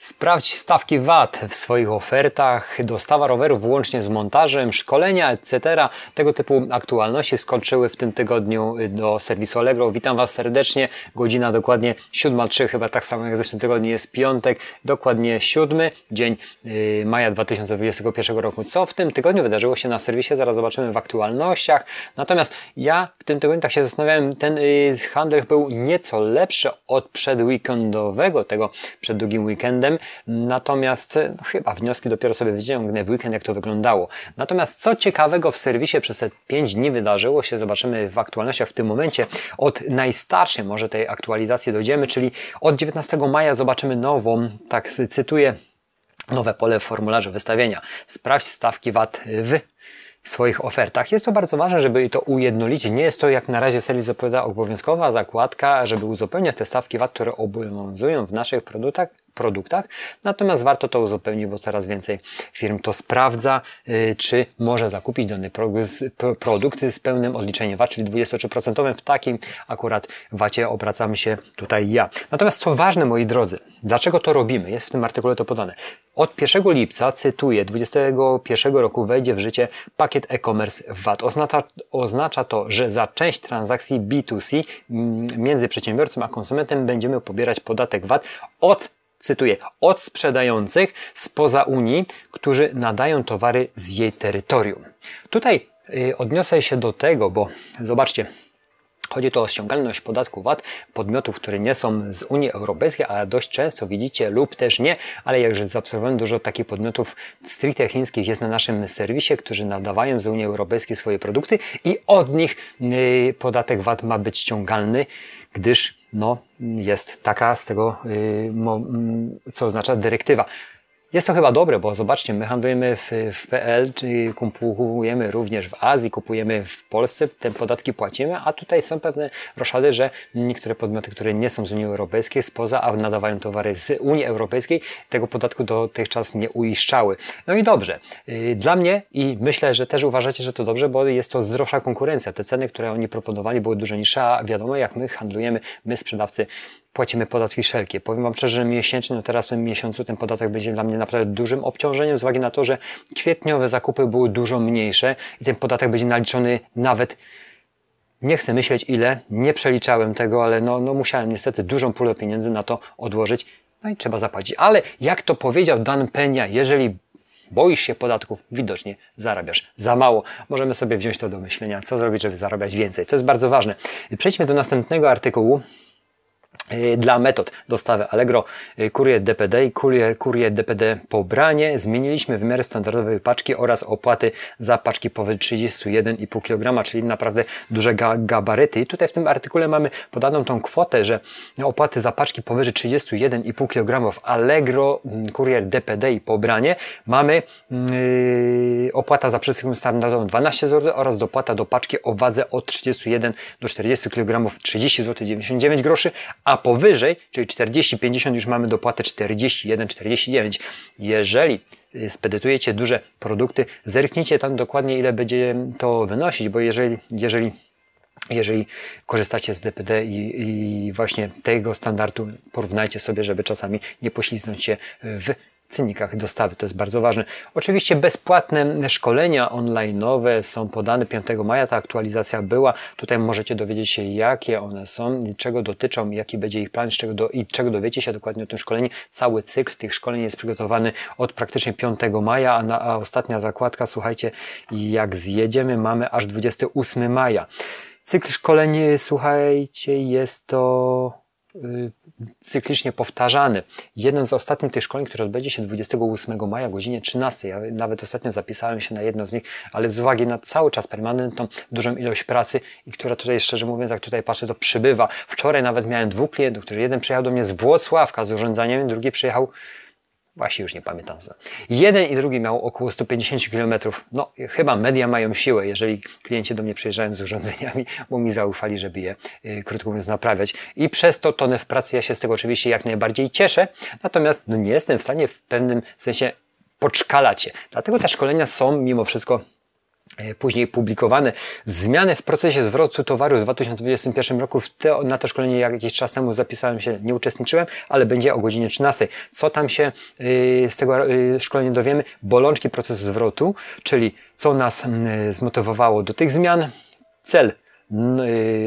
Sprawdź stawki VAT w swoich ofertach, dostawa rowerów włącznie z montażem, szkolenia, etc. Tego typu aktualności skończyły w tym tygodniu do serwisu Allegro. Witam Was serdecznie. Godzina dokładnie 7.03, chyba tak samo jak w zeszłym tygodniu jest piątek, dokładnie 7 dzień y, maja 2021 roku. Co w tym tygodniu wydarzyło się na serwisie, zaraz zobaczymy w aktualnościach. Natomiast ja w tym tygodniu tak się zastanawiałem, ten y, handel był nieco lepszy od przedweekendowego, tego przed długim weekendem Natomiast no, chyba wnioski dopiero sobie wyciągnę w weekend, jak to wyglądało. Natomiast co ciekawego w serwisie przez te 5 dni wydarzyło się, zobaczymy w aktualnościach w tym momencie. Od najstarszej może tej aktualizacji dojdziemy, czyli od 19 maja zobaczymy nową, tak cytuję, nowe pole w formularzu wystawienia. Sprawdź stawki VAT w swoich ofertach. Jest to bardzo ważne, żeby to ujednolicić. Nie jest to jak na razie serwis zapowiada obowiązkowa zakładka, żeby uzupełniać te stawki VAT, które obowiązują w naszych produktach, produktach. Natomiast warto to uzupełnić, bo coraz więcej firm to sprawdza, y, czy może zakupić dany produkt z pełnym odliczeniem VAT, czyli 23%. W takim akurat VAT-ie obracamy się tutaj ja. Natomiast co ważne, moi drodzy, dlaczego to robimy? Jest w tym artykule to podane. Od 1 lipca, cytuję, 2021 roku wejdzie w życie pakiet e-commerce VAT. Oznacza, oznacza to, że za część transakcji B2C mm, między przedsiębiorcą a konsumentem będziemy pobierać podatek VAT od cytuję, od sprzedających spoza Unii, którzy nadają towary z jej terytorium. Tutaj y, odniosę się do tego, bo zobaczcie, Chodzi tu o ściągalność podatku VAT podmiotów, które nie są z Unii Europejskiej, a dość często widzicie lub też nie, ale jak już zaobserwowałem, dużo takich podmiotów stricte chińskich jest na naszym serwisie, którzy nadawają z Unii Europejskiej swoje produkty i od nich y, podatek VAT ma być ściągalny, gdyż no, jest taka z tego, y, co oznacza dyrektywa. Jest to chyba dobre, bo zobaczcie, my handlujemy w, w PL, czyli kupujemy również w Azji, kupujemy w Polsce, te podatki płacimy, a tutaj są pewne roszady, że niektóre podmioty, które nie są z Unii Europejskiej, spoza, a nadawają towary z Unii Europejskiej, tego podatku dotychczas nie uiszczały. No i dobrze. Y, dla mnie i myślę, że też uważacie, że to dobrze, bo jest to zdrowsza konkurencja. Te ceny, które oni proponowali, były dużo niższe, a wiadomo, jak my handlujemy, my sprzedawcy płacimy podatki wszelkie. Powiem Wam szczerze, że miesięcznie, no teraz w tym miesiącu ten podatek będzie dla mnie naprawdę dużym obciążeniem z uwagi na to, że kwietniowe zakupy były dużo mniejsze i ten podatek będzie naliczony nawet nie chcę myśleć ile, nie przeliczałem tego, ale no, no musiałem niestety dużą pulę pieniędzy na to odłożyć, no i trzeba zapłacić. Ale jak to powiedział Dan Penia, jeżeli boisz się podatków, widocznie zarabiasz za mało. Możemy sobie wziąć to do myślenia, co zrobić, żeby zarabiać więcej. To jest bardzo ważne. Przejdźmy do następnego artykułu. Y, dla metod. Dostawy Allegro kurier DPD i kurier, kurier DPD pobranie zmieniliśmy wymiary standardowej paczki oraz opłaty za paczki powyżej 31,5 kg, czyli naprawdę duże ga gabaryty. I tutaj w tym artykule mamy podaną tą kwotę, że opłaty za paczki powyżej 31,5 kg Allegro, mm, kurier DPD i pobranie mamy yy, opłata za przesyłkę standardową 12 zł oraz dopłata do paczki o wadze od 31 do 40 kg 30 zł 99 groszy, a powyżej, czyli 40-50 już mamy dopłatę 41-49. Jeżeli y, spedytujecie duże produkty, zerknijcie tam dokładnie ile będzie to wynosić, bo jeżeli, jeżeli jeżeli korzystacie z DPD i, i, właśnie tego standardu, porównajcie sobie, żeby czasami nie poślizgnąć się w cennikach dostawy. To jest bardzo ważne. Oczywiście bezpłatne szkolenia online'owe są podane 5 maja. Ta aktualizacja była. Tutaj możecie dowiedzieć się, jakie one są, czego dotyczą, jaki będzie ich plan, czego do, i czego dowiecie się dokładnie o tym szkoleniu. Cały cykl tych szkoleń jest przygotowany od praktycznie 5 maja, a, na, a ostatnia zakładka, słuchajcie, jak zjedziemy, mamy aż 28 maja. Cykl szkoleń, słuchajcie, jest to cyklicznie powtarzany. Jeden z ostatnich tych szkoleń, które odbędzie się 28 maja o godzinie 13. Ja nawet ostatnio zapisałem się na jedno z nich, ale z uwagi na cały czas permanentną, dużą ilość pracy i która tutaj, szczerze mówiąc, jak tutaj patrzę, to przybywa. Wczoraj nawet miałem dwóch klientów, który jeden przyjechał do mnie z Włocławka z urządzeniem, drugi przyjechał Właśnie już nie pamiętam. Jeden i drugi miał około 150 km. No, chyba media mają siłę, jeżeli klienci do mnie przyjeżdżają z urządzeniami, bo mi zaufali, żeby je, y, krótko mówiąc, naprawiać. I przez to tonę w pracy ja się z tego oczywiście jak najbardziej cieszę. Natomiast no, nie jestem w stanie w pewnym sensie podszkalać się. Dlatego te szkolenia są mimo wszystko później publikowane zmiany w procesie zwrotu towaru w 2021 roku. Te, na to szkolenie jakiś czas temu zapisałem się, nie uczestniczyłem, ale będzie o godzinie 13. Co tam się yy, z tego yy, szkolenia dowiemy? Bolączki procesu zwrotu, czyli co nas yy, zmotywowało do tych zmian, cel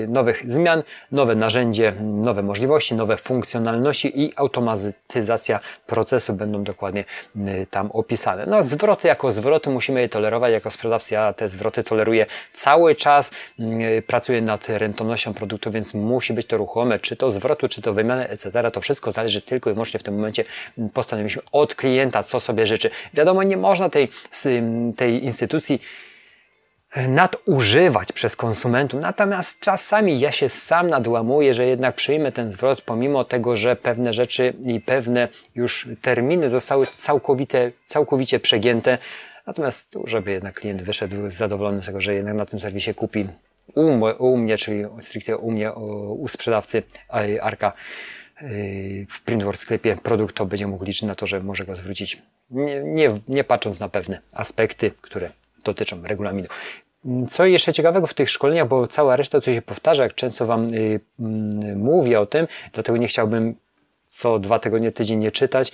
nowych zmian, nowe narzędzie, nowe możliwości, nowe funkcjonalności i automatyzacja procesu będą dokładnie y, tam opisane. No, zwroty jako zwroty musimy je tolerować. Jako sprzedawca ja te zwroty toleruję cały czas. Y, pracuję nad rentownością produktu, więc musi być to ruchome, czy to zwrotu, czy to wymiany, etc. To wszystko zależy tylko i wyłącznie w tym momencie postanowiliśmy od klienta, co sobie życzy. Wiadomo, nie można tej, tej instytucji nadużywać przez konsumentów. Natomiast czasami ja się sam nadłamuję, że jednak przyjmę ten zwrot, pomimo tego, że pewne rzeczy i pewne już terminy zostały całkowite, całkowicie przegięte. Natomiast żeby jednak klient wyszedł zadowolony z tego, że jednak na tym serwisie kupi u, u mnie, czyli stricte u mnie, u sprzedawcy Arka y, w Printworld sklepie produkt, to będzie mógł liczyć na to, że może go zwrócić, nie, nie, nie patrząc na pewne aspekty, które dotyczą regulaminu. Co jeszcze ciekawego w tych szkoleniach, bo cała reszta tu się powtarza, jak często Wam y, y, mówię o tym, dlatego nie chciałbym co dwa tygodnie, tydzień nie czytać.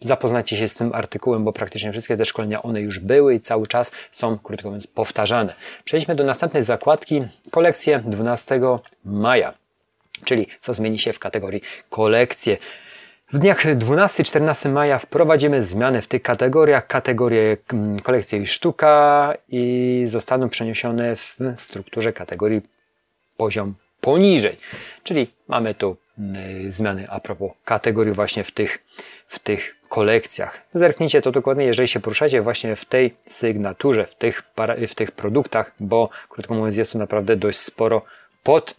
Zapoznajcie się z tym artykułem, bo praktycznie wszystkie te szkolenia one już były i cały czas są, krótko mówiąc, powtarzane. Przejdźmy do następnej zakładki, kolekcję 12 maja, czyli co zmieni się w kategorii kolekcje. W dniach 12-14 maja wprowadzimy zmiany w tych kategoriach. Kategorie mm, kolekcja i sztuka i zostaną przeniesione w strukturze kategorii poziom poniżej. Czyli mamy tu mm, zmiany a propos kategorii właśnie w tych, w tych kolekcjach. Zerknijcie to dokładnie, jeżeli się poruszacie właśnie w tej sygnaturze, w tych, w tych produktach, bo krótko mówiąc jest tu naprawdę dość sporo pod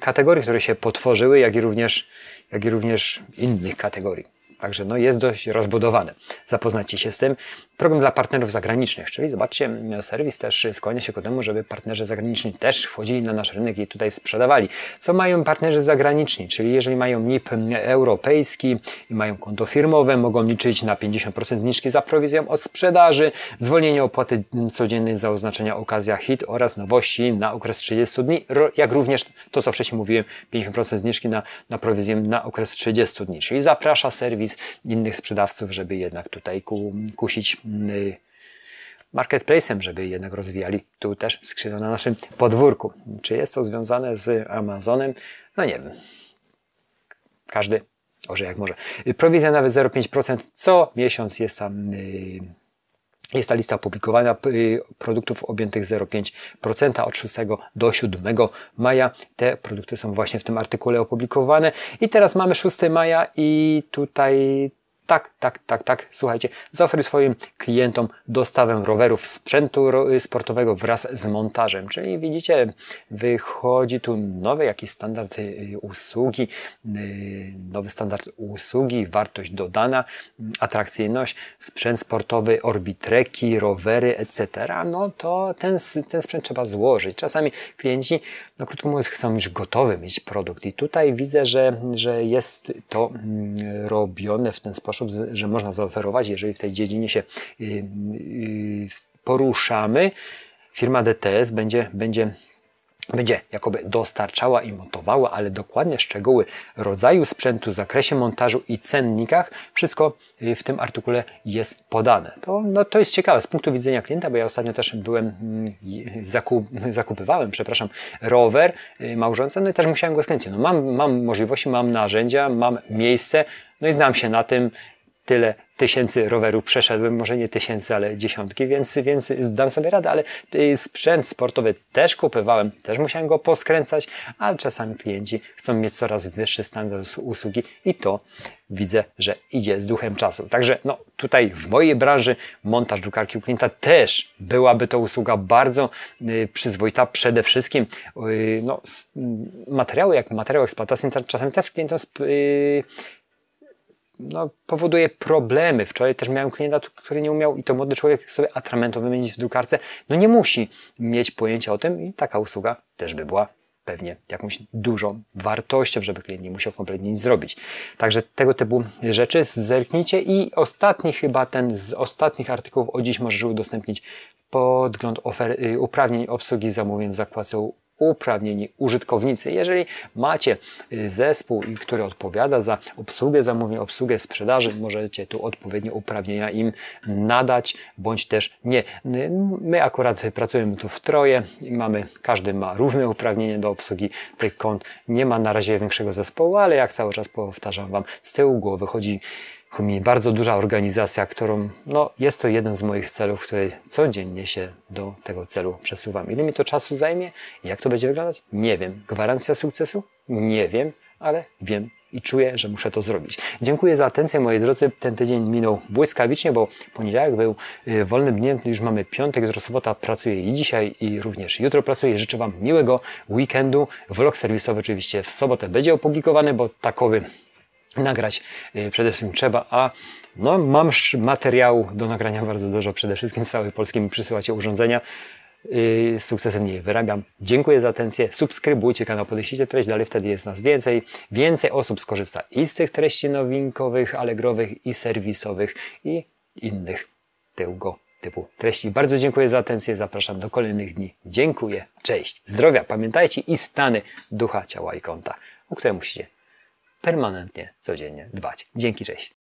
kategorii, które się potworzyły, jak i również jak i również innych kategorii. Także no, jest dość rozbudowane. Zapoznajcie się z tym. Program dla partnerów zagranicznych, czyli zobaczcie, serwis też skłania się ku temu, żeby partnerzy zagraniczni też wchodzili na nasz rynek i tutaj sprzedawali. Co mają partnerzy zagraniczni? Czyli jeżeli mają NIP europejski i mają konto firmowe, mogą liczyć na 50% zniżki za prowizją od sprzedaży, zwolnienie opłaty codziennej za oznaczenia okazja hit oraz nowości na okres 30 dni, jak również to, co wcześniej mówiłem, 50% zniżki na, na prowizję na okres 30 dni. Czyli zaprasza serwis innych sprzedawców, żeby jednak tutaj ku, kusić Y, marketplacem, żeby jednak rozwijali tu też skrzydła na naszym podwórku. Czy jest to związane z Amazonem? No nie wiem. Każdy orze jak może. Prowizja nawet 0,5% co miesiąc jest tam y, jest ta lista opublikowana produktów objętych 0,5% od 6 do 7 maja. Te produkty są właśnie w tym artykule opublikowane. I teraz mamy 6 maja i tutaj tak, tak, tak, tak, słuchajcie, zaoferuj swoim klientom dostawę rowerów, sprzętu sportowego wraz z montażem. Czyli widzicie, wychodzi tu nowy jakiś standard y, usługi, y, nowy standard usługi, wartość dodana, atrakcyjność, sprzęt sportowy, orbitreki, rowery, etc. No to ten, ten sprzęt trzeba złożyć. Czasami klienci, no krótko mówiąc, chcą już gotowy mieć produkt i tutaj widzę, że, że jest to mm, robione w ten sposób, że można zaoferować, jeżeli w tej dziedzinie się y, y, poruszamy. Firma DTS będzie, będzie będzie jakoby dostarczała i montowała, ale dokładnie szczegóły rodzaju sprzętu, zakresie montażu i cennikach, wszystko y, w tym artykule jest podane. To, no, to jest ciekawe z punktu widzenia klienta, bo ja ostatnio też byłem, mm, zakup, zakupywałem, przepraszam, rower małżonce, no i też musiałem go skręcić. No mam, mam możliwości, mam narzędzia, mam miejsce, no i znam się na tym, tyle tysięcy rowerów przeszedłem, może nie tysięcy, ale dziesiątki, więc, więc dam sobie radę, ale y, sprzęt sportowy też kupowałem, też musiałem go poskręcać, ale czasami klienci chcą mieć coraz wyższy standard usługi i to widzę, że idzie z duchem czasu. Także no, tutaj w mojej branży montaż drukarki u klienta też byłaby to usługa bardzo y, przyzwoita. Przede wszystkim y, no, materiały jak materiał eksploatacyjny czasami też klientom no, powoduje problemy. Wczoraj też miałem klienta, który nie umiał i to młody człowiek sobie atramentu wymienić w drukarce. No nie musi mieć pojęcia o tym i taka usługa też by była pewnie jakąś dużą wartością, żeby klient nie musiał kompletnie nic zrobić. Także tego typu rzeczy zerknijcie i ostatni chyba ten z ostatnich artykułów o dziś możesz udostępnić podgląd ofer- y, uprawnień obsługi zamówień zakładają uprawnieni użytkownicy. Jeżeli macie y, zespół, który odpowiada za obsługę zamówień, obsługę sprzedaży, możecie tu odpowiednie uprawnienia im nadać, bądź też nie. My akurat pracujemy tu w troje i mamy, każdy ma równe uprawnienie do obsługi tych kont. Nie ma na razie większego zespołu, ale jak cały czas powtarzam Wam, z tyłu głowy chodzi mi bardzo duża organizacja, którą, no, jest to jeden z moich celów, który codziennie się do tego celu przesuwam. Ile mi to czasu zajmie? Jak to będzie wyglądać? Nie wiem. Gwarancja sukcesu? Nie wiem, ale wiem i czuję, że muszę to zrobić. Dziękuję za atencję, moi drodzy. Ten tydzień minął błyskawicznie, bo poniedziałek był y, wolnym dniem, już mamy piątek, jutro sobota, pracuję i dzisiaj i również jutro pracuję. Życzę Wam miłego weekendu. Vlog serwisowy oczywiście w sobotę będzie opublikowany, bo takowy nagrać y, przede wszystkim trzeba, a no, mam materiału do nagrania bardzo dużo, przede wszystkim z całej Polski mi przysyłacie urządzenia. Y, z sukcesem nie wyrabiam. Dziękuję za atencję. Subskrybujcie kanał, podeślijcie treść dalej, wtedy jest nas więcej. Więcej osób skorzysta i z tych treści nowinkowych, allegrowych i serwisowych i innych tego typu treści. Bardzo dziękuję za atencję. Zapraszam do kolejnych dni. Dziękuję. Cześć. Zdrowia. Pamiętajcie i stany ducha, ciała i konta, o które musicie permanentnie, codziennie dbać. Dzięki, cześć.